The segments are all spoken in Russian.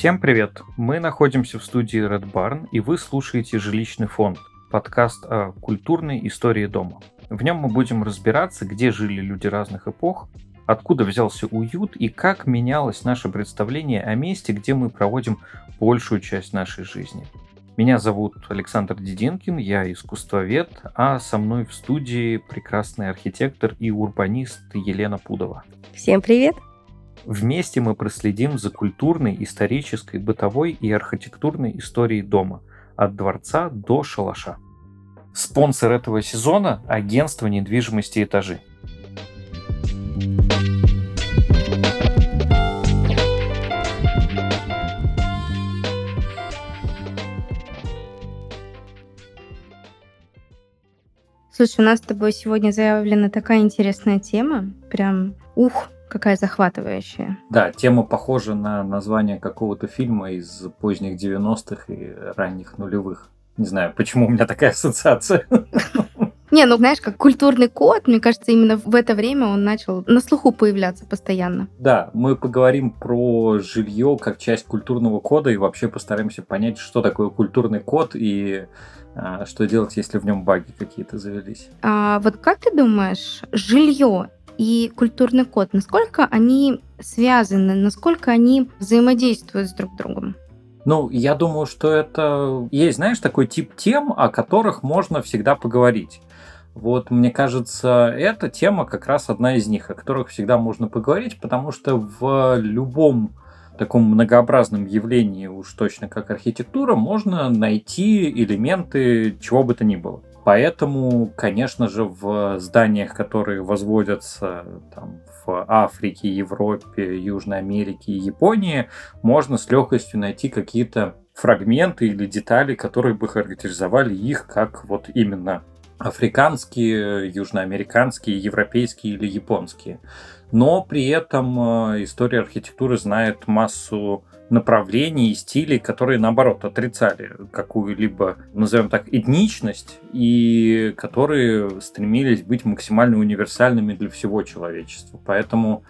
Всем привет! Мы находимся в студии Red Barn, и вы слушаете «Жилищный фонд» — подкаст о культурной истории дома. В нем мы будем разбираться, где жили люди разных эпох, откуда взялся уют и как менялось наше представление о месте, где мы проводим большую часть нашей жизни. Меня зовут Александр Дединкин, я искусствовед, а со мной в студии прекрасный архитектор и урбанист Елена Пудова. Всем привет! Вместе мы проследим за культурной, исторической, бытовой и архитектурной историей дома, от дворца до шалаша. Спонсор этого сезона – агентство недвижимости «Этажи». Слушай, у нас с тобой сегодня заявлена такая интересная тема. Прям ух, какая захватывающая. Да, тема похожа на название какого-то фильма из поздних 90-х и ранних нулевых. Не знаю, почему у меня такая ассоциация. Не, ну знаешь, как культурный код, мне кажется, именно в это время он начал на слуху появляться постоянно. Да, мы поговорим про жилье как часть культурного кода и вообще постараемся понять, что такое культурный код и а, что делать, если в нем баги какие-то завелись. А вот как ты думаешь, жилье и культурный код, насколько они связаны, насколько они взаимодействуют с друг другом? Ну, я думаю, что это есть, знаешь, такой тип тем, о которых можно всегда поговорить. Вот, мне кажется, эта тема как раз одна из них, о которых всегда можно поговорить, потому что в любом таком многообразном явлении, уж точно как архитектура, можно найти элементы чего бы то ни было. Поэтому, конечно же, в зданиях, которые возводятся там, в Африке, Европе, Южной Америке и Японии, можно с легкостью найти какие-то фрагменты или детали, которые бы характеризовали их как вот именно африканские, южноамериканские, европейские или японские. Но при этом э, история архитектуры знает массу направлений и стилей, которые, наоборот, отрицали какую-либо, назовем так, этничность, и которые стремились быть максимально универсальными для всего человечества. Поэтому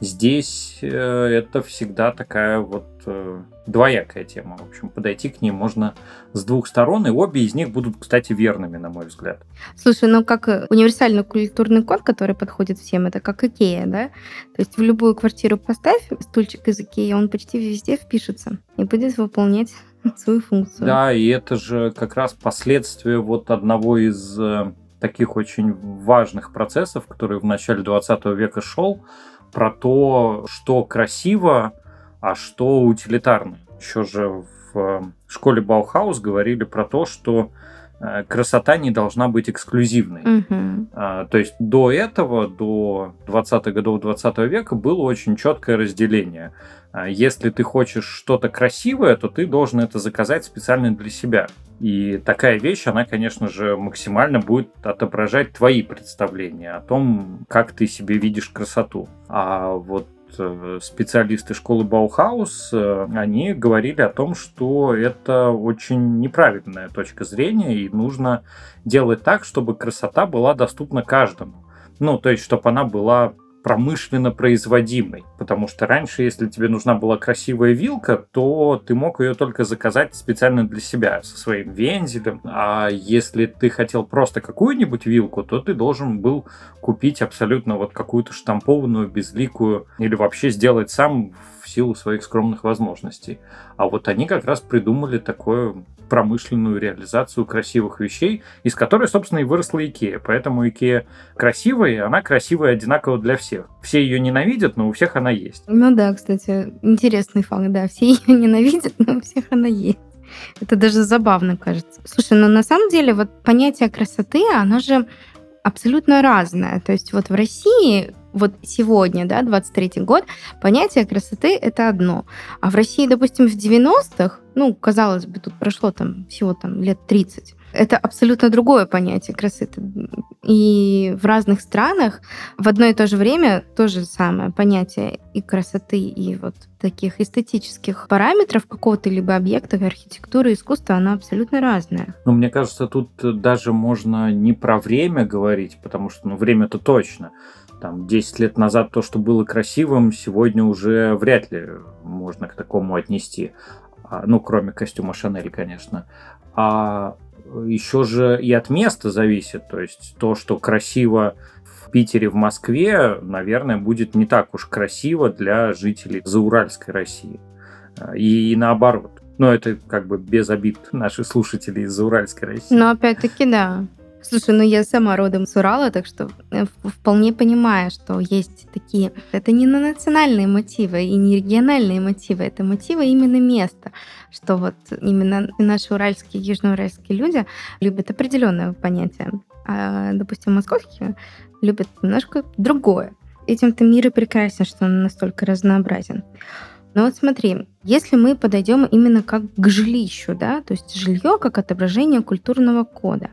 здесь э, это всегда такая вот э, двоякая тема. В общем, подойти к ней можно с двух сторон, и обе из них будут, кстати, верными, на мой взгляд. Слушай, ну как э, универсальный культурный код, который подходит всем, это как Икея, да? То есть в любую квартиру поставь стульчик из Икеи, он почти везде впишется и будет выполнять свою функцию. Да, и это же как раз последствия вот одного из э, таких очень важных процессов, который в начале 20 века шел, про то, что красиво, а что утилитарно. Еще же в э, школе Баухаус говорили про то, что э, красота не должна быть эксклюзивной. Угу. А, то есть до этого, до 20-х годов 20 века было очень четкое разделение. А, если ты хочешь что-то красивое, то ты должен это заказать специально для себя. И такая вещь, она, конечно же, максимально будет отображать твои представления о том, как ты себе видишь красоту. А вот Э, специалисты школы Баухаус, э, они говорили о том, что это очень неправильная точка зрения, и нужно делать так, чтобы красота была доступна каждому. Ну, то есть, чтобы она была промышленно производимой. Потому что раньше, если тебе нужна была красивая вилка, то ты мог ее только заказать специально для себя, со своим вензелем. А если ты хотел просто какую-нибудь вилку, то ты должен был купить абсолютно вот какую-то штампованную, безликую, или вообще сделать сам в силу своих скромных возможностей. А вот они как раз придумали такое промышленную реализацию красивых вещей, из которой, собственно, и выросла Икея. Поэтому Икея красивая, и она красивая одинаково для всех. Все ее ненавидят, но у всех она есть. Ну да, кстати, интересный факт, да. Все ее ненавидят, но у всех она есть. Это даже забавно кажется. Слушай, ну на самом деле вот понятие красоты, оно же абсолютно разное. То есть вот в России вот сегодня, да, 23 год, понятие красоты — это одно. А в России, допустим, в 90-х, ну, казалось бы, тут прошло там всего там лет 30, это абсолютно другое понятие красоты. И в разных странах в одно и то же время то же самое понятие и красоты, и вот таких эстетических параметров какого-то либо объекта, архитектуры, искусства, она абсолютно разная. Ну, мне кажется, тут даже можно не про время говорить, потому что, ну, время-то точно, там 10 лет назад то, что было красивым, сегодня уже вряд ли можно к такому отнести. А, ну, кроме костюма Шанель, конечно. А еще же и от места зависит. То есть то, что красиво в Питере, в Москве, наверное, будет не так уж красиво для жителей Зауральской России. А, и, наоборот. Но это как бы без обид наших слушателей из Зауральской России. Но опять-таки, да. Слушай, ну я сама родом с Урала, так что э, вполне понимаю, что есть такие... Это не на национальные мотивы и не региональные мотивы, это мотивы именно места. Что вот именно наши уральские, южноуральские люди любят определенное понятие. А, допустим, московские любят немножко другое. Этим-то мир и прекрасен, что он настолько разнообразен. Но вот смотри, если мы подойдем именно как к жилищу, да, то есть жилье как отображение культурного кода,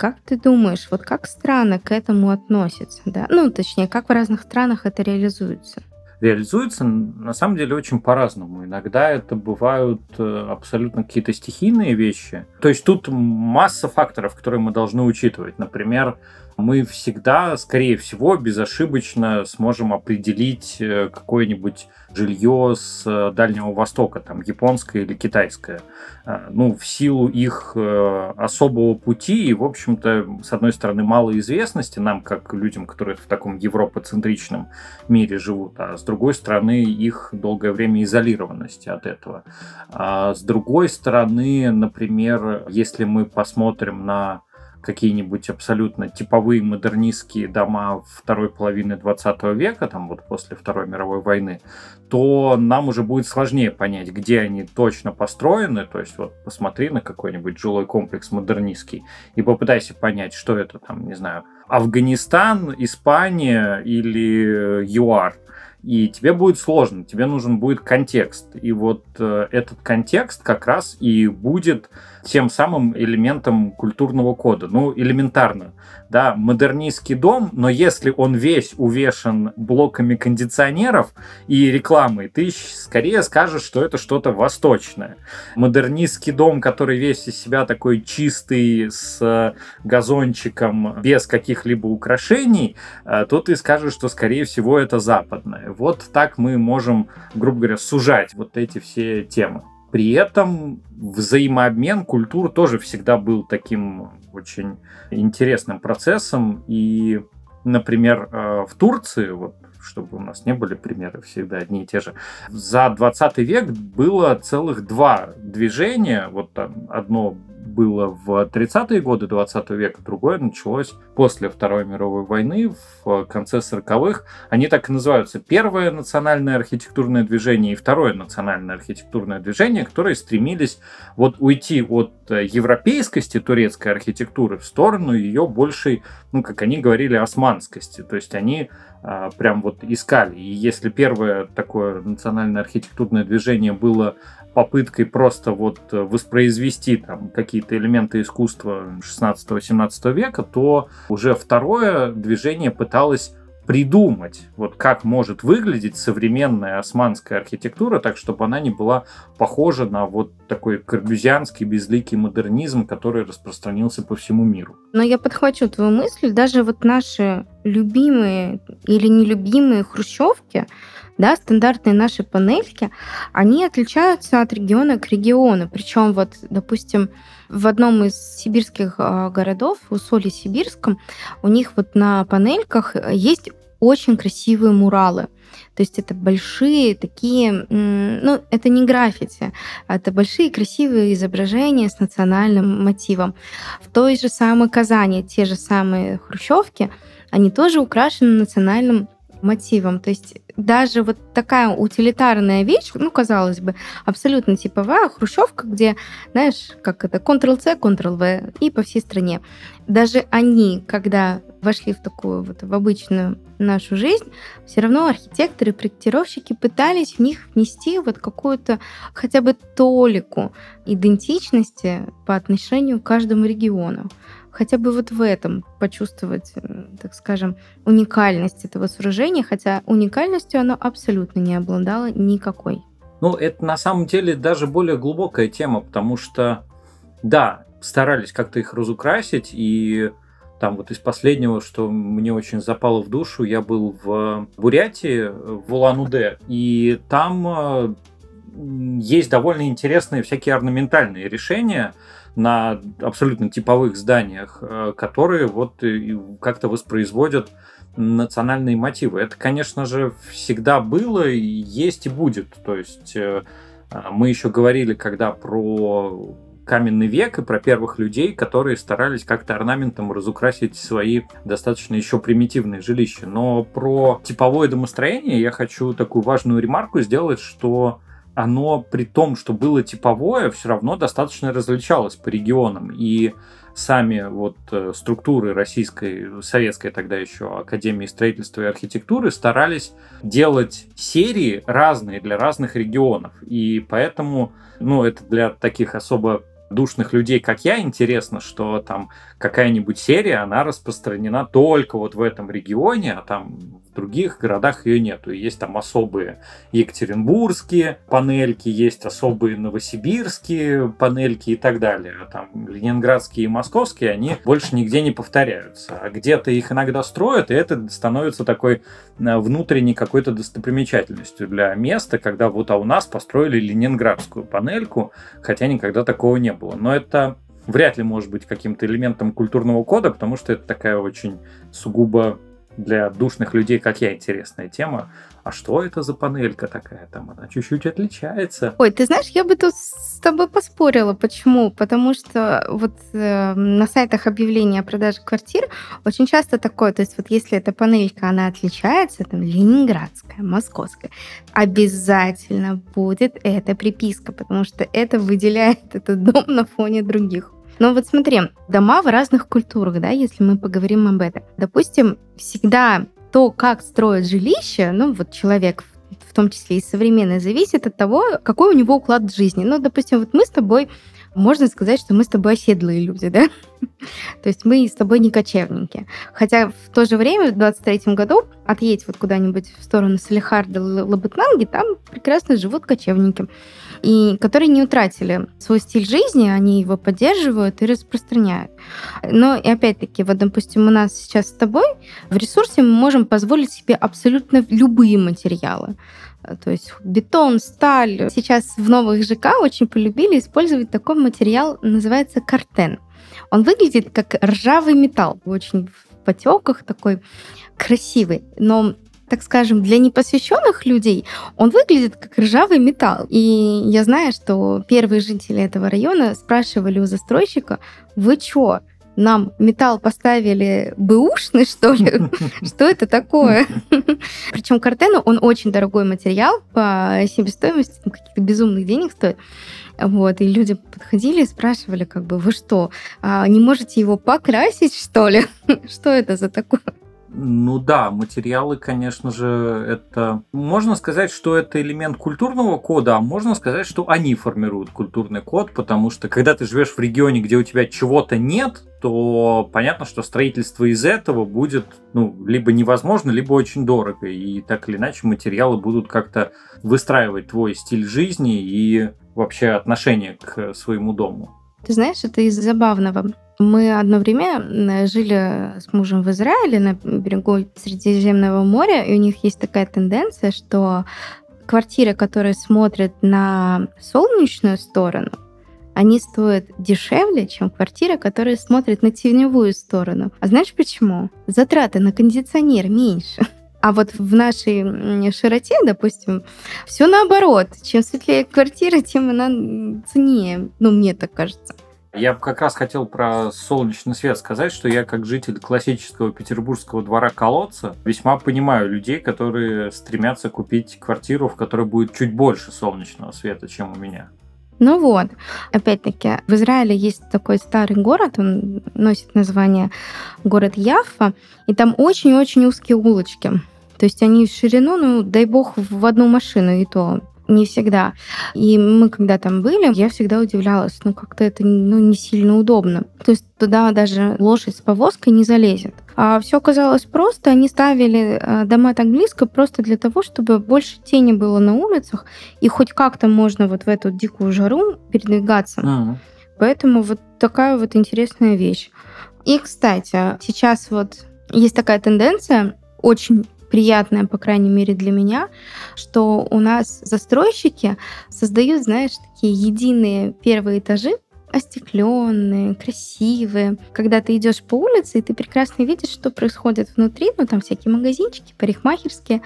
как ты думаешь, вот как страны к этому относятся? Да? Ну, точнее, как в разных странах это реализуется? реализуется на самом деле очень по-разному. Иногда это бывают э, абсолютно какие-то стихийные вещи. То есть тут масса факторов, которые мы должны учитывать. Например, мы всегда, скорее всего, безошибочно сможем определить э, какое-нибудь жилье с э, Дальнего Востока, там, японское или китайское. Э, ну, в силу их особого пути и, в общем-то, с одной стороны, малой известности нам, как людям, которые в таком европоцентричном мире живут, а с другой стороны, их долгое время изолированности от этого. А с другой стороны, например, если мы посмотрим на какие-нибудь абсолютно типовые модернистские дома второй половины 20 века, там вот после Второй мировой войны, то нам уже будет сложнее понять, где они точно построены. То есть вот посмотри на какой-нибудь жилой комплекс модернистский и попытайся понять, что это там, не знаю, Афганистан, Испания или ЮАР и тебе будет сложно, тебе нужен будет контекст. И вот э, этот контекст как раз и будет тем самым элементом культурного кода. Ну, элементарно. Да, модернистский дом, но если он весь увешан блоками кондиционеров и рекламой, ты скорее скажешь, что это что-то восточное. Модернистский дом, который весь из себя такой чистый, с газончиком, без каких-либо украшений, э, то ты скажешь, что скорее всего это западное. Вот так мы можем, грубо говоря, сужать вот эти все темы. При этом взаимообмен культур тоже всегда был таким очень интересным процессом. И, например, э, в Турции, вот чтобы у нас не были примеры всегда одни и те же. За 20 век было целых два движения. Вот там одно было в 30-е годы 20 века, другое началось после Второй мировой войны, в конце 40-х. Они так и называются. Первое национальное архитектурное движение и второе национальное архитектурное движение, которые стремились вот уйти от европейскости турецкой архитектуры в сторону ее большей, ну, как они говорили, османскости. То есть они а, прям вот искали. И если первое такое национальное архитектурное движение было попыткой просто вот воспроизвести там какие-то элементы искусства 16-17 века, то уже второе движение пыталось придумать, вот как может выглядеть современная османская архитектура, так чтобы она не была похожа на вот такой карбюзианский безликий модернизм, который распространился по всему миру. Но я подхвачу твою мысль, даже вот наши любимые или нелюбимые хрущевки, да, стандартные наши панельки, они отличаются от региона к региону. Причем вот, допустим, в одном из сибирских а, городов, в Усолье-Сибирском, у них вот на панельках есть очень красивые муралы. То есть это большие такие, ну, это не граффити, это большие красивые изображения с национальным мотивом. В той же самой Казани те же самые хрущевки, они тоже украшены национальным мотивом. То есть даже вот такая утилитарная вещь, ну, казалось бы, абсолютно типовая хрущевка, где, знаешь, как это, Ctrl-C, Ctrl-V и по всей стране. Даже они, когда вошли в такую вот, в обычную нашу жизнь, все равно архитекторы, проектировщики пытались в них внести вот какую-то хотя бы толику идентичности по отношению к каждому региону хотя бы вот в этом почувствовать, так скажем, уникальность этого сооружения, хотя уникальностью оно абсолютно не обладало никакой. Ну, это на самом деле даже более глубокая тема, потому что, да, старались как-то их разукрасить, и Там вот из последнего, что мне очень запало в душу, я был в Бурятии, в Улан-Удэ, и там э, есть довольно интересные всякие орнаментальные решения на абсолютно типовых зданиях, э, которые вот как-то воспроизводят национальные мотивы. Это, конечно же, всегда было, есть и будет. То есть э, мы еще говорили, когда про каменный век и про первых людей, которые старались как-то орнаментом разукрасить свои достаточно еще примитивные жилища. Но про типовое домостроение я хочу такую важную ремарку сделать, что оно при том, что было типовое, все равно достаточно различалось по регионам. И сами вот э, структуры российской, советской тогда еще Академии строительства и архитектуры старались делать серии разные для разных регионов. И поэтому, ну, это для таких особо душных людей, как я, интересно, что там какая-нибудь серия, она распространена только вот в этом регионе, а там в других городах ее нету. Есть там особые екатеринбургские панельки, есть особые новосибирские панельки и так далее. А там ленинградские и московские, они больше нигде не повторяются. А где-то их иногда строят, и это становится такой э, внутренней какой-то достопримечательностью для места, когда вот а у нас построили ленинградскую панельку, хотя никогда такого не было. Но это вряд ли может быть каким-то элементом культурного кода, потому что это такая очень сугубо для душных людей, как я, интересная тема. А что это за панелька такая там? Она чуть-чуть отличается. Ой, ты знаешь, я бы тут с тобой поспорила. Почему? Потому что вот э, на сайтах объявления о продаже квартир очень часто такое, то есть вот если эта панелька, она отличается, там, ленинградская, московская, обязательно будет эта приписка, потому что это выделяет этот дом на фоне других. Но вот смотри, дома в разных культурах, да, если мы поговорим об этом. Допустим, всегда то, как строят жилище, ну вот человек в том числе и современное, зависит от того, какой у него уклад жизни. Ну, допустим, вот мы с тобой, можно сказать, что мы с тобой оседлые люди, да? То есть мы с тобой не кочевники. Хотя в то же время, в 23 году, отъедь вот куда-нибудь в сторону Салихарда, Лабытнанги, там прекрасно живут кочевники и которые не утратили свой стиль жизни, они его поддерживают и распространяют. Но и опять-таки, вот, допустим, у нас сейчас с тобой в ресурсе мы можем позволить себе абсолютно любые материалы. То есть бетон, сталь. Сейчас в новых ЖК очень полюбили использовать такой материал, называется картен. Он выглядит как ржавый металл, очень в потеках такой красивый. Но так скажем, для непосвященных людей он выглядит как ржавый металл. И я знаю, что первые жители этого района спрашивали у застройщика, вы чё, нам металл поставили бэушный, что ли? Что это такое? Причем картену, он очень дорогой материал по себестоимости, каких-то безумных денег стоит. Вот, и люди подходили и спрашивали, как бы, вы что, а не можете его покрасить, что ли? Что это за такое? Ну да, материалы, конечно же, это... Можно сказать, что это элемент культурного кода, а можно сказать, что они формируют культурный код, потому что когда ты живешь в регионе, где у тебя чего-то нет, то понятно, что строительство из этого будет ну, либо невозможно, либо очень дорого. И так или иначе материалы будут как-то выстраивать твой стиль жизни и вообще отношение к своему дому. Ты знаешь, это из забавного. Мы одно время жили с мужем в Израиле на берегу Средиземного моря, и у них есть такая тенденция, что квартиры, которые смотрят на солнечную сторону, они стоят дешевле, чем квартиры, которые смотрят на теневую сторону. А знаешь почему? Затраты на кондиционер меньше. А вот в нашей широте, допустим, все наоборот. Чем светлее квартира, тем она ценнее. Ну, мне так кажется. Я как раз хотел про солнечный свет сказать, что я как житель классического петербургского двора колодца весьма понимаю людей, которые стремятся купить квартиру, в которой будет чуть больше солнечного света, чем у меня. Ну вот, опять-таки, в Израиле есть такой старый город, он носит название город Яффа, и там очень-очень узкие улочки. То есть они в ширину, ну, дай бог, в одну машину, и то не всегда. И мы, когда там были, я всегда удивлялась, ну, как-то это ну, не сильно удобно. То есть туда даже лошадь с повозкой не залезет. А все оказалось просто. Они ставили э, дома так близко просто для того, чтобы больше тени было на улицах, и хоть как-то можно вот в эту дикую жару передвигаться. А-а. Поэтому вот такая вот интересная вещь. И, кстати, сейчас вот есть такая тенденция, очень приятное, по крайней мере для меня, что у нас застройщики создают, знаешь, такие единые первые этажи, остекленные, красивые. Когда ты идешь по улице, и ты прекрасно видишь, что происходит внутри, ну там всякие магазинчики, парикмахерские,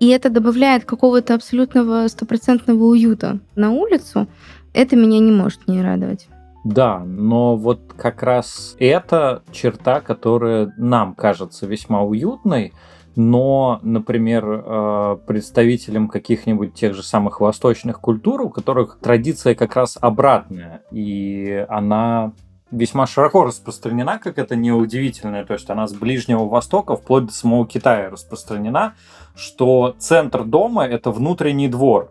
и это добавляет какого-то абсолютного стопроцентного уюта на улицу. Это меня не может не радовать. Да, но вот как раз эта черта, которая нам кажется весьма уютной, но, например, э, представителям каких-нибудь тех же самых восточных культур, у которых традиция как раз обратная, и она весьма широко распространена, как это неудивительно, то есть она с Ближнего Востока вплоть до самого Китая распространена, что центр дома – это внутренний двор,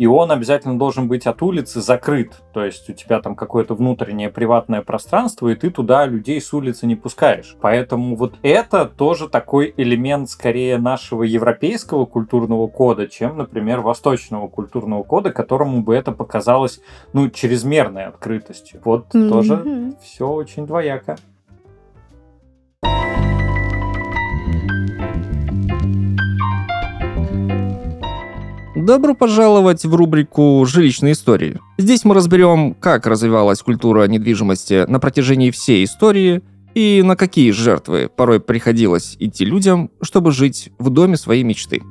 и он обязательно должен быть от улицы закрыт. То есть у тебя там какое-то внутреннее приватное пространство, и ты туда людей с улицы не пускаешь. Поэтому вот это тоже такой элемент скорее нашего европейского культурного кода, чем, например, восточного культурного кода, которому бы это показалось, ну, чрезмерной открытостью. Вот mm-hmm. тоже все очень двояко. Добро пожаловать в рубрику «Жилищные истории». Здесь мы разберем, как развивалась культура недвижимости на протяжении всей истории и на какие жертвы порой приходилось идти людям, чтобы жить в доме своей мечты.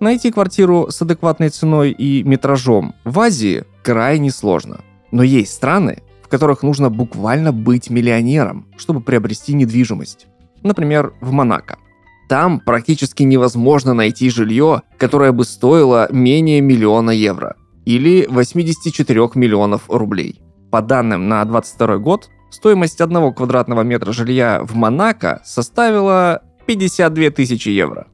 Найти квартиру с адекватной ценой и метражом в Азии крайне сложно. Но есть страны, которых нужно буквально быть миллионером, чтобы приобрести недвижимость. Например, в Монако. Там практически невозможно найти жилье, которое бы стоило менее миллиона евро или 84 миллионов рублей. По данным на 22 год, стоимость одного квадратного метра жилья в Монако составила 52 тысячи евро.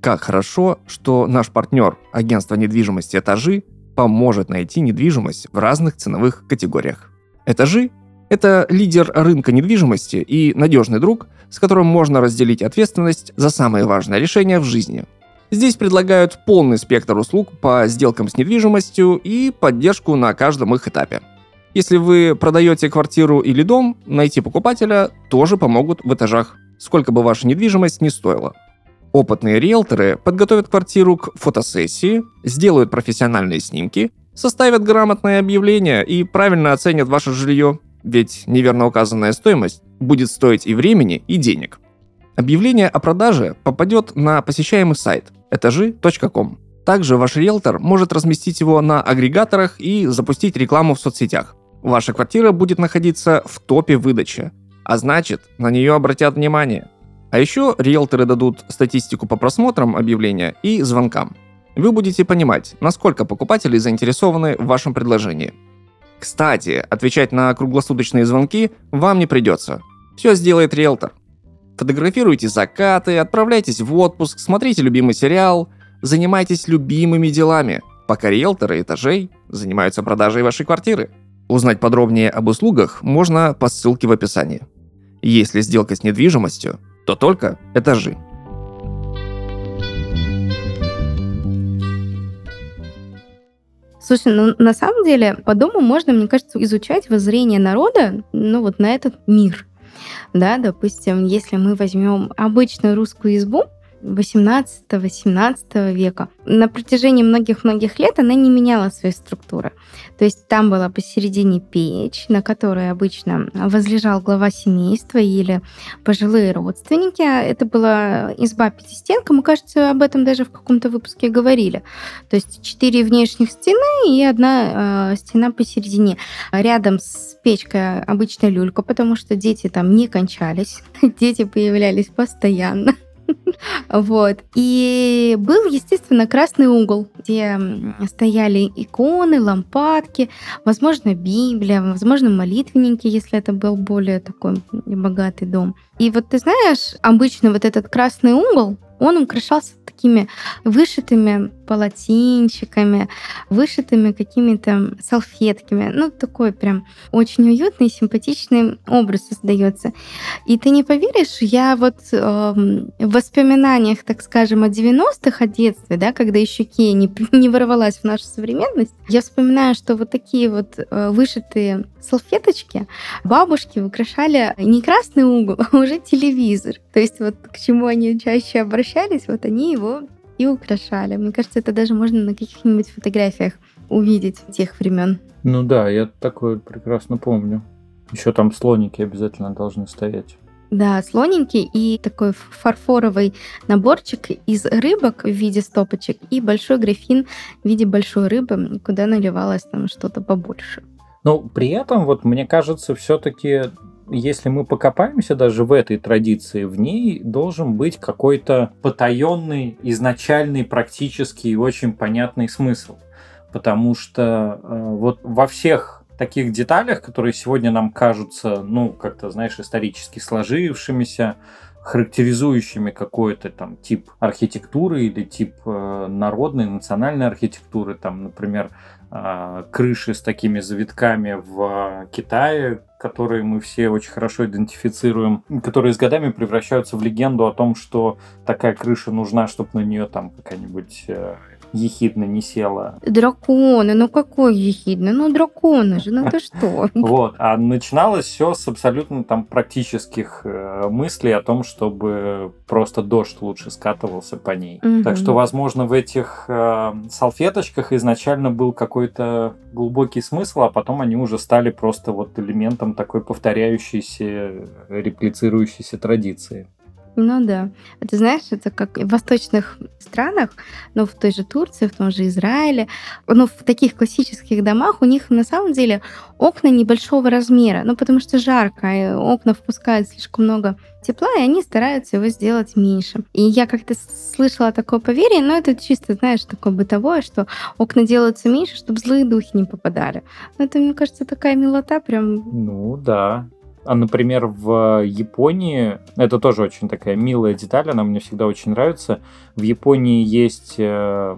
Как хорошо, что наш партнер, агентство недвижимости «Этажи», поможет найти недвижимость в разных ценовых категориях. Этажи – это лидер рынка недвижимости и надежный друг, с которым можно разделить ответственность за самые важные решения в жизни. Здесь предлагают полный спектр услуг по сделкам с недвижимостью и поддержку на каждом их этапе. Если вы продаете квартиру или дом, найти покупателя тоже помогут в этажах, сколько бы ваша недвижимость не стоила. Опытные риэлторы подготовят квартиру к фотосессии, сделают профессиональные снимки составят грамотное объявление и правильно оценят ваше жилье, ведь неверно указанная стоимость будет стоить и времени, и денег. Объявление о продаже попадет на посещаемый сайт этажи.ком. Также ваш риэлтор может разместить его на агрегаторах и запустить рекламу в соцсетях. Ваша квартира будет находиться в топе выдачи, а значит, на нее обратят внимание. А еще риэлторы дадут статистику по просмотрам объявления и звонкам вы будете понимать, насколько покупатели заинтересованы в вашем предложении. Кстати, отвечать на круглосуточные звонки вам не придется. Все сделает риэлтор. Фотографируйте закаты, отправляйтесь в отпуск, смотрите любимый сериал, занимайтесь любимыми делами, пока риэлторы этажей занимаются продажей вашей квартиры. Узнать подробнее об услугах можно по ссылке в описании. Если сделка с недвижимостью, то только этажи. Слушай, ну на самом деле по дому можно, мне кажется, изучать воззрение народа, ну вот на этот мир. Да, допустим, если мы возьмем обычную русскую избу, 18-18 века. На протяжении многих-многих лет она не меняла своей структуры. То есть там была посередине печь, на которой обычно возлежал глава семейства или пожилые родственники. Это была изба пятистенка. Мы, кажется, об этом даже в каком-то выпуске говорили. То есть четыре внешних стены и одна э, стена посередине. Рядом с печкой обычная люлька, потому что дети там не кончались. Дети появлялись постоянно. Вот. И был, естественно, красный угол, где стояли иконы, лампадки, возможно, Библия, возможно, молитвенники, если это был более такой богатый дом. И вот ты знаешь, обычно вот этот красный угол, он украшался такими вышитыми полотенчиками, вышитыми какими-то салфетками. Ну, такой прям очень уютный, симпатичный образ создается. И ты не поверишь, я вот э, в воспоминаниях, так скажем, о 90-х, о детстве, да, когда еще Кея не, не ворвалась в нашу современность, я вспоминаю, что вот такие вот э, вышитые салфеточки бабушки украшали не красный угол, а уже телевизор. То есть вот к чему они чаще обращались, вот они его и украшали. Мне кажется, это даже можно на каких-нибудь фотографиях увидеть тех времен. Ну да, я такое прекрасно помню. Еще там слоники обязательно должны стоять. Да, слоненький и такой фарфоровый наборчик из рыбок в виде стопочек и большой графин в виде большой рыбы, куда наливалось там что-то побольше. Но при этом, вот мне кажется, все-таки, если мы покопаемся даже в этой традиции, в ней должен быть какой-то потаенный, изначальный, практический и очень понятный смысл. Потому что э, вот во всех таких деталях, которые сегодня нам кажутся, ну, как-то, знаешь, исторически сложившимися, характеризующими какой-то там тип архитектуры или тип э, народной, национальной архитектуры, там, например, э, крыши с такими завитками в Китае, которые мы все очень хорошо идентифицируем, которые с годами превращаются в легенду о том, что такая крыша нужна, чтобы на нее там какая-нибудь э, ехидно не села. Драконы, ну какой ехидно? Ну драконы же, ну ты что? Вот, а начиналось все с абсолютно там практических э, мыслей о том, чтобы просто дождь лучше скатывался по ней. Так что, возможно, в этих э, салфеточках изначально был какой-то глубокий смысл, а потом они уже стали просто вот элементом такой повторяющейся, реплицирующейся традиции. Ну да. А ты знаешь, это как в восточных странах, ну, в той же Турции, в том же Израиле, ну, в таких классических домах у них на самом деле окна небольшого размера, ну, потому что жарко, и окна впускают слишком много тепла, и они стараются его сделать меньше. И я как-то слышала такое поверье, но это чисто, знаешь, такое бытовое, что окна делаются меньше, чтобы злые духи не попадали. Но это, мне кажется, такая милота прям... Ну, да. А, например, в Японии, это тоже очень такая милая деталь, она мне всегда очень нравится. В Японии есть э,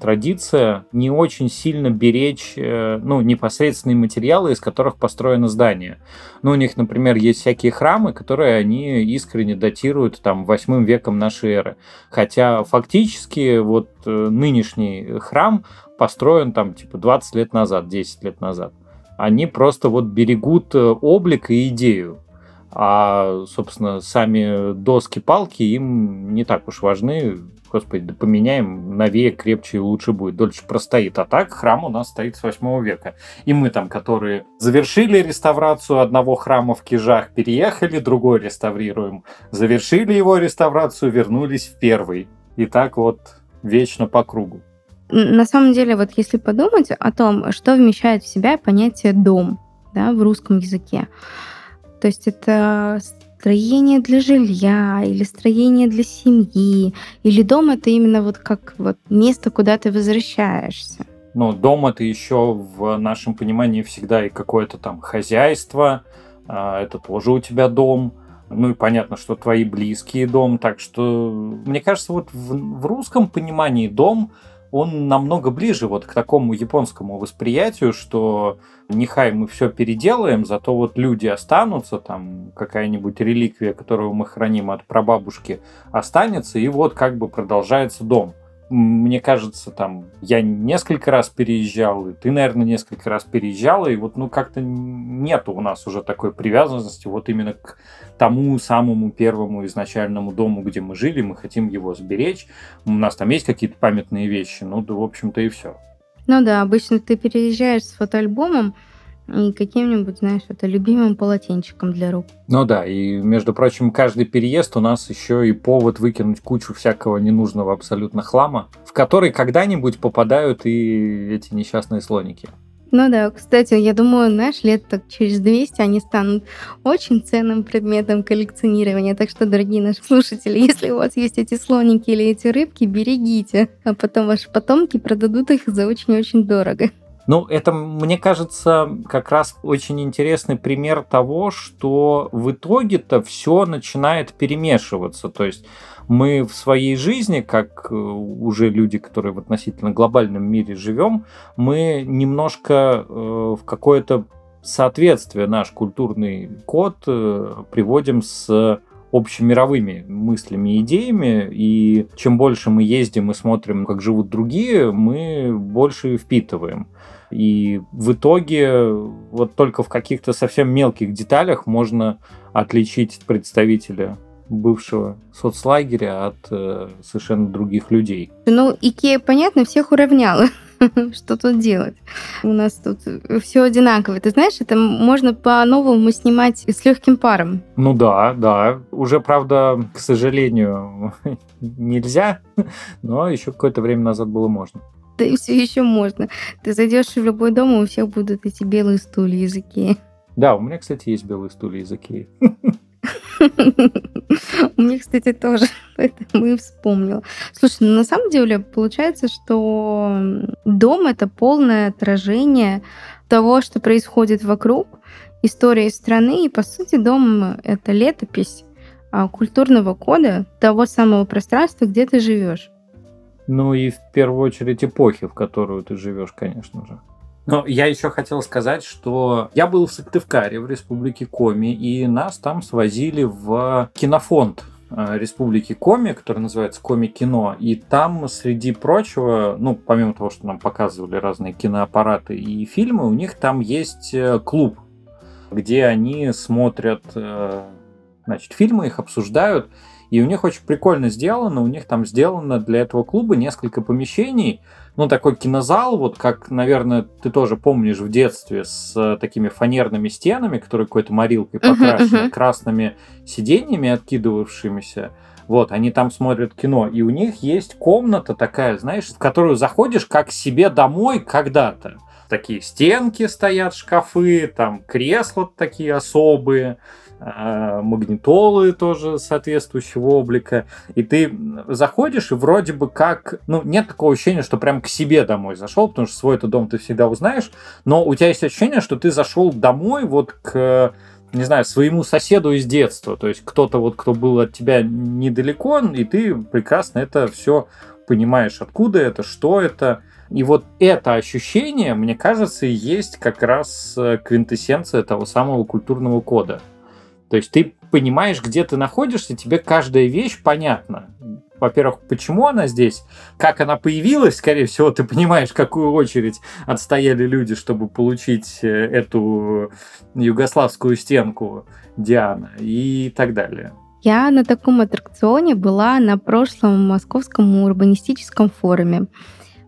традиция не очень сильно беречь э, ну, непосредственные материалы, из которых построено здание. Ну, у них, например, есть всякие храмы, которые они искренне датируют там 8 веком нашей эры. Хотя фактически вот э, нынешний храм построен там типа 20 лет назад, 10 лет назад они просто вот берегут э, облик и идею. А, собственно, сами доски-палки им не так уж важны. Господи, да поменяем, новее, крепче и лучше будет, дольше простоит. А так храм у нас стоит с 8 века. И мы там, которые завершили реставрацию одного храма в Кижах, переехали, другой реставрируем. Завершили его реставрацию, вернулись в первый. И так вот вечно по кругу. На самом деле, вот если подумать о том, что вмещает в себя понятие «дом» да, в русском языке, то есть это строение для жилья или строение для семьи, или дом это именно вот как вот место, куда ты возвращаешься. Ну, дом это еще в нашем понимании всегда и какое-то там хозяйство, а, это тоже у тебя дом, ну и понятно, что твои близкие дом, так что мне кажется, вот в, в русском понимании дом он намного ближе вот к такому японскому восприятию, что нехай мы все переделаем, зато вот люди останутся, там какая-нибудь реликвия, которую мы храним от прабабушки, останется, и вот как бы продолжается дом мне кажется, там, я несколько раз переезжал, и ты, наверное, несколько раз переезжала, и вот, ну, как-то нету у нас уже такой привязанности вот именно к тому самому первому изначальному дому, где мы жили, мы хотим его сберечь, у нас там есть какие-то памятные вещи, ну, да, в общем-то, и все. Ну да, обычно ты переезжаешь с фотоальбомом, и каким-нибудь, знаешь, это любимым полотенчиком для рук. Ну да, и, между прочим, каждый переезд у нас еще и повод выкинуть кучу всякого ненужного абсолютно хлама, в который когда-нибудь попадают и эти несчастные слоники. Ну да, кстати, я думаю, знаешь, лет так через 200 они станут очень ценным предметом коллекционирования. Так что, дорогие наши слушатели, если у вас есть эти слоники или эти рыбки, берегите, а потом ваши потомки продадут их за очень-очень дорого. Ну, это, мне кажется, как раз очень интересный пример того, что в итоге-то все начинает перемешиваться. То есть мы в своей жизни, как э, уже люди, которые в относительно глобальном мире живем, мы немножко э, в какое-то соответствие наш культурный код э, приводим с общемировыми мыслями и идеями, и чем больше мы ездим и смотрим, как живут другие, мы больше впитываем. И в итоге вот только в каких-то совсем мелких деталях можно отличить представителя бывшего соцлагеря от э, совершенно других людей. Ну, Икея, понятно, всех уравняла. Что тут делать? У нас тут все одинаково. Ты знаешь, это можно по-новому снимать с легким паром. Ну да, да. Уже, правда, к сожалению, нельзя, но еще какое-то время назад было можно. Да и все еще можно. Ты зайдешь в любой дом, и у всех будут эти белые стулья языки. Да, у меня, кстати, есть белые стулья языки. У меня, кстати, тоже, поэтому и вспомнила. Слушай, ну на самом деле получается, что дом — это полное отражение того, что происходит вокруг, история страны, и, по сути, дом — это летопись а, культурного кода того самого пространства, где ты живешь. Ну и в первую очередь эпохи, в которую ты живешь, конечно же. Но я еще хотел сказать, что я был в Сыктывкаре, в республике Коми, и нас там свозили в кинофонд э, Республики Коми, который называется Коми Кино. И там, среди прочего, ну, помимо того, что нам показывали разные киноаппараты и фильмы, у них там есть э, клуб, где они смотрят э, значит, фильмы, их обсуждают. И у них очень прикольно сделано, у них там сделано для этого клуба несколько помещений, ну, такой кинозал, вот как, наверное, ты тоже помнишь в детстве, с э, такими фанерными стенами, которые какой-то морилкой покрашены, uh-huh, uh-huh. красными сиденьями откидывавшимися. Вот, они там смотрят кино, и у них есть комната такая, знаешь, в которую заходишь как себе домой когда-то. Такие стенки стоят, шкафы, там кресла такие особые, магнитолы тоже соответствующего облика, и ты заходишь, и вроде бы как, ну, нет такого ощущения, что прям к себе домой зашел, потому что свой-то дом ты всегда узнаешь, но у тебя есть ощущение, что ты зашел домой вот к не знаю, своему соседу из детства, то есть кто-то вот, кто был от тебя недалеко, и ты прекрасно это все понимаешь, откуда это, что это, и вот это ощущение, мне кажется, есть как раз э, квинтэссенция того самого культурного кода. То есть ты понимаешь, где ты находишься, тебе каждая вещь понятна. Во-первых, почему она здесь, как она появилась, скорее всего, ты понимаешь, какую очередь отстояли люди, чтобы получить э, эту югославскую стенку Диана и так далее. Я на таком аттракционе была на прошлом московском урбанистическом форуме.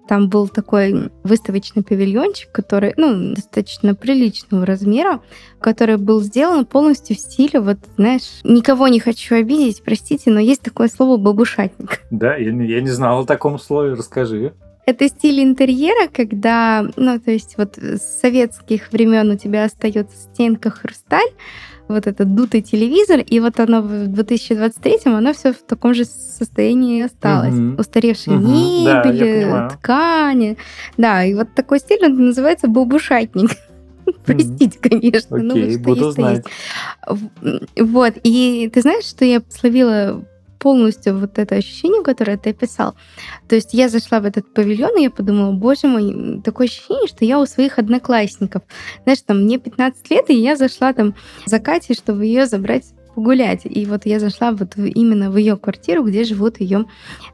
Там был такой выставочный павильончик, который, ну, достаточно приличного размера, который был сделан полностью в стиле, вот, знаешь, никого не хочу обидеть, простите, но есть такое слово «бабушатник». Да, я не, я не знала о таком слове, расскажи. Это стиль интерьера, когда, ну, то есть вот с советских времен у тебя остается стенка хрусталь, вот этот дутый телевизор, и вот оно в 2023-м, оно все в таком же состоянии осталось. Угу. Устаревшие угу. мебели, да, ткани. Да, и вот такой стиль, он называется бабушатник. Простите, конечно. Окей, ну, буду знать. Вот, и ты знаешь, что я словила полностью вот это ощущение, которое ты описал. То есть я зашла в этот павильон, и я подумала, боже мой, такое ощущение, что я у своих одноклассников. Знаешь, там мне 15 лет, и я зашла там за Катей, чтобы ее забрать погулять. И вот я зашла вот именно в ее квартиру, где живут ее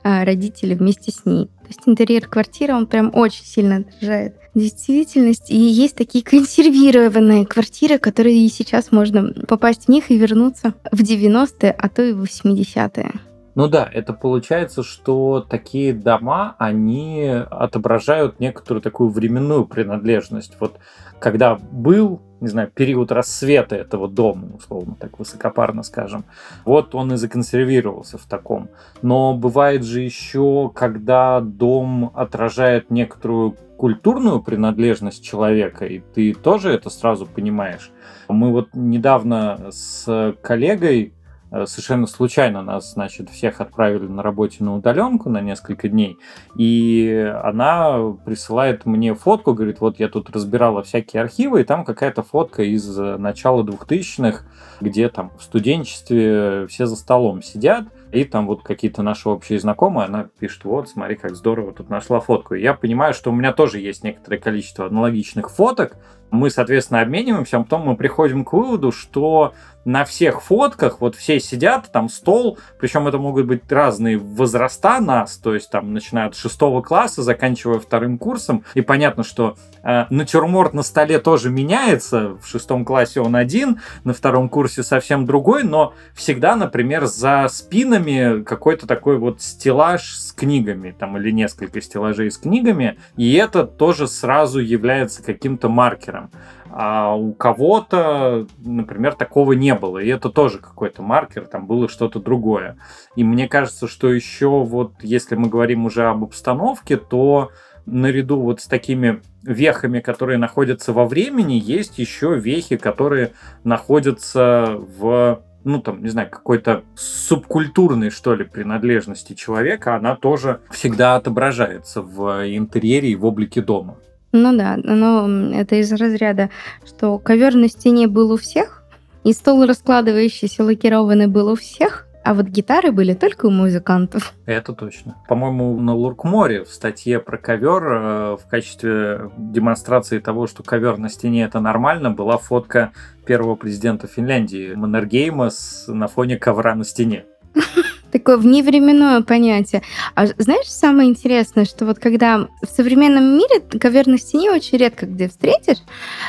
а, родители вместе с ней. То есть интерьер квартиры, он прям очень сильно отражает действительность. И есть такие консервированные квартиры, которые и сейчас можно попасть в них и вернуться в 90-е, а то и в 80-е. Ну да, это получается, что такие дома, они отображают некоторую такую временную принадлежность. Вот когда был, не знаю, период рассвета этого дома, условно так высокопарно скажем, вот он и законсервировался в таком. Но бывает же еще, когда дом отражает некоторую культурную принадлежность человека, и ты тоже это сразу понимаешь. Мы вот недавно с коллегой Э, совершенно случайно нас, значит, всех отправили на работе на удаленку на несколько дней, и она присылает мне фотку, говорит, вот я тут разбирала всякие архивы, и там какая-то фотка из начала 2000-х, где там в студенчестве все за столом сидят, и там вот какие-то наши общие знакомые, она пишет, вот, смотри, как здорово, тут нашла фотку. И я понимаю, что у меня тоже есть некоторое количество аналогичных фоток. Мы, соответственно, обмениваемся, а потом мы приходим к выводу, что на всех фотках вот все сидят, там стол, причем это могут быть разные возраста нас, то есть там начиная от шестого класса, заканчивая вторым курсом, и понятно, что э, натюрморт на столе тоже меняется, в шестом классе он один, на втором курсе совсем другой, но всегда, например, за спинами какой-то такой вот стеллаж с книгами, там или несколько стеллажей с книгами, и это тоже сразу является каким-то маркером а у кого-то, например, такого не было. И это тоже какой-то маркер, там было что-то другое. И мне кажется, что еще вот, если мы говорим уже об обстановке, то наряду вот с такими вехами, которые находятся во времени, есть еще вехи, которые находятся в ну, там, не знаю, какой-то субкультурной, что ли, принадлежности человека, она тоже всегда отображается в интерьере и в облике дома. Ну да, но это из разряда, что ковер на стене был у всех, и стол раскладывающийся лакированный был у всех, а вот гитары были только у музыкантов. Это точно. По-моему, на Луркморе в статье про ковер э, в качестве демонстрации того, что ковер на стене это нормально, была фотка первого президента Финляндии Маннергейма с, на фоне ковра на стене. такое вневременное понятие. А знаешь, самое интересное, что вот когда в современном мире ковер на стене очень редко где встретишь,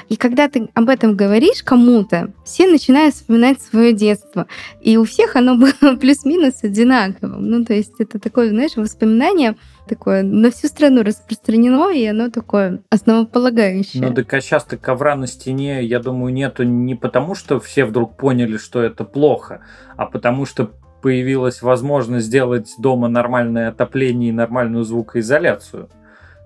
и когда ты об этом говоришь кому-то, все начинают вспоминать свое детство. И у всех оно было плюс-минус одинаковым. Ну, то есть это такое, знаешь, воспоминание такое на всю страну распространено, и оно такое основополагающее. Ну, так а часто ковра на стене, я думаю, нету не потому, что все вдруг поняли, что это плохо, а потому что появилась возможность сделать дома нормальное отопление и нормальную звукоизоляцию.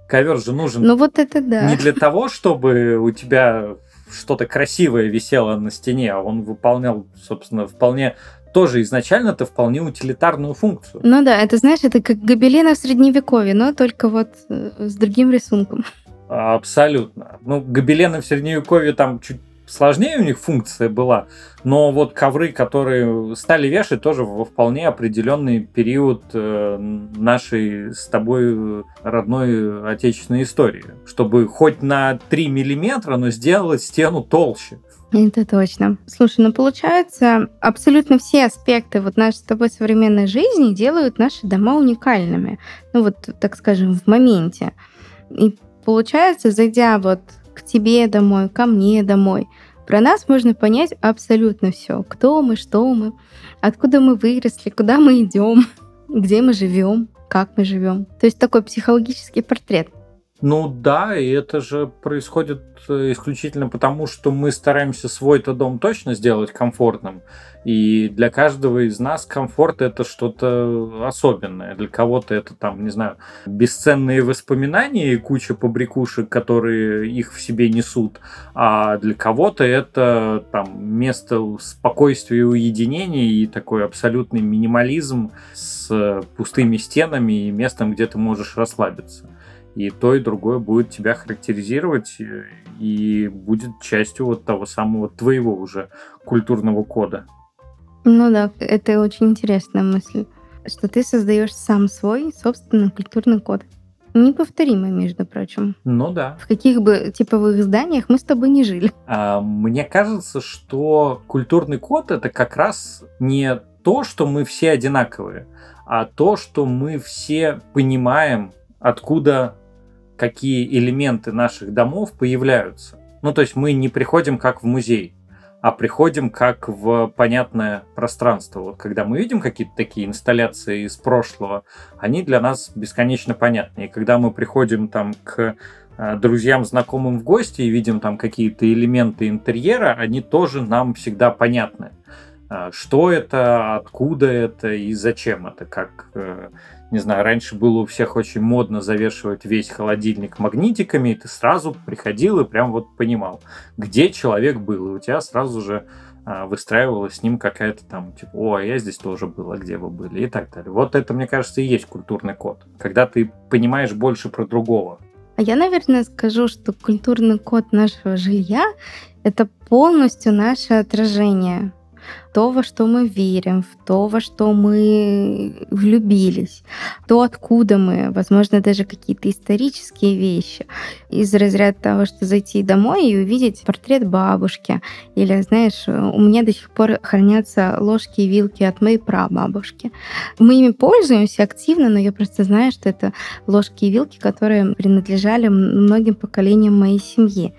Ковер же нужен ну, вот это да. не для того, чтобы у тебя что-то красивое висело на стене, а он выполнял, собственно, вполне тоже изначально это вполне утилитарную функцию. Ну да, это знаешь, это как гобелены в средневековье, но только вот э, с другим рисунком. Абсолютно. Ну, гобелены в средневековье там чуть сложнее у них функция была, но вот ковры, которые стали вешать тоже во вполне определенный период э, нашей с тобой родной отечественной истории, чтобы хоть на 3 миллиметра, но сделать стену толще. Это точно. Слушай, ну получается, абсолютно все аспекты вот нашей с тобой современной жизни делают наши дома уникальными. Ну вот, так скажем, в моменте. И получается, зайдя вот к тебе домой, ко мне домой. Про нас можно понять абсолютно все. Кто мы, что мы, откуда мы выросли, куда мы идем, где мы живем, как мы живем. То есть такой психологический портрет. Ну да, и это же происходит э, исключительно потому, что мы стараемся свой-то дом точно сделать комфортным. И для каждого из нас комфорт это что-то особенное. Для кого-то это там, не знаю, бесценные воспоминания и куча побрякушек, которые их в себе несут. А для кого-то это там место спокойствия и уединения и такой абсолютный минимализм с пустыми стенами и местом, где ты можешь расслабиться и то, и другое будет тебя характеризировать э, и будет частью вот того самого твоего уже культурного кода. Ну да, это очень интересная мысль, что ты создаешь сам свой собственный культурный код. Неповторимый, между прочим. Ну да. В каких бы типовых зданиях мы с тобой не жили. А, мне кажется, что культурный код это как раз не то, что мы все одинаковые, а то, что мы все понимаем, откуда какие элементы наших домов появляются. Ну, то есть мы не приходим как в музей, а приходим как в понятное пространство. Вот когда мы видим какие-то такие инсталляции из прошлого, они для нас бесконечно понятны. И когда мы приходим там к э, друзьям, знакомым в гости и видим там какие-то элементы интерьера, они тоже нам всегда понятны. Э, что это, откуда это и зачем это, как э, не знаю, раньше было у всех очень модно завешивать весь холодильник магнитиками, и ты сразу приходил и прям вот понимал, где человек был, и у тебя сразу же а, выстраивалась с ним какая-то там, типа, о, а я здесь тоже был, а где вы были, и так далее. Вот это, мне кажется, и есть культурный код. Когда ты понимаешь больше про другого. А я, наверное, скажу, что культурный код нашего жилья — это полностью наше отражение то, во что мы верим, в то, во что мы влюбились, то, откуда мы, возможно, даже какие-то исторические вещи. Из разряда того, что зайти домой и увидеть портрет бабушки. Или, знаешь, у меня до сих пор хранятся ложки и вилки от моей прабабушки. Мы ими пользуемся активно, но я просто знаю, что это ложки и вилки, которые принадлежали многим поколениям моей семьи.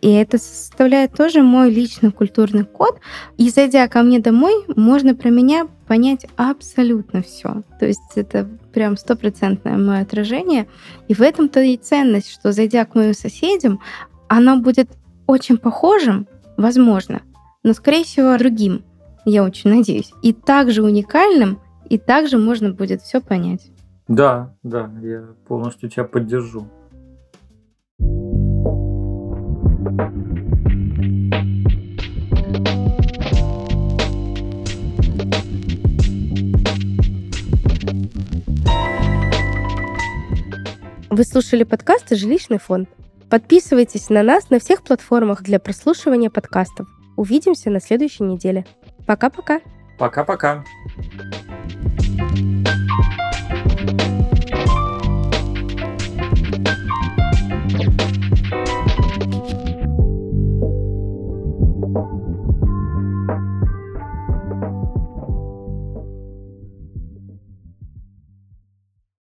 И это составляет тоже мой личный культурный код. И зайдя ко мне домой, можно про меня понять абсолютно все. То есть это прям стопроцентное мое отражение. И в этом-то и ценность, что зайдя к моим соседям, оно будет очень похожим, возможно, но, скорее всего, другим, я очень надеюсь. И также уникальным, и также можно будет все понять. Да, да, я полностью тебя поддержу. Вы слушали подкасты «Жилищный фонд». Подписывайтесь на нас на всех платформах для прослушивания подкастов. Увидимся на следующей неделе. Пока-пока. Пока-пока.